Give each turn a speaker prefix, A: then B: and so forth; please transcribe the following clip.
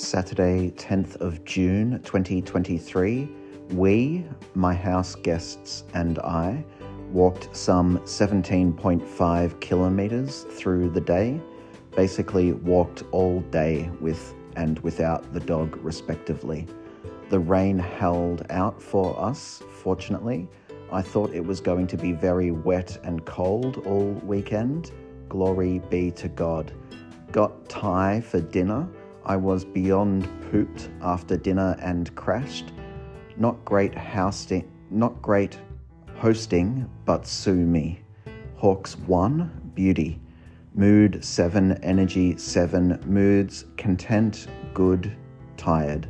A: Saturday, 10th of June 2023, we, my house guests, and I walked some 17.5 kilometers through the day. Basically, walked all day with and without the dog, respectively. The rain held out for us, fortunately. I thought it was going to be very wet and cold all weekend. Glory be to God. Got Thai for dinner. I was beyond pooped after dinner and crashed. Not great housing, not great hosting, but sue me. Hawks 1, beauty. Mood 7, energy 7, moods content, good, tired.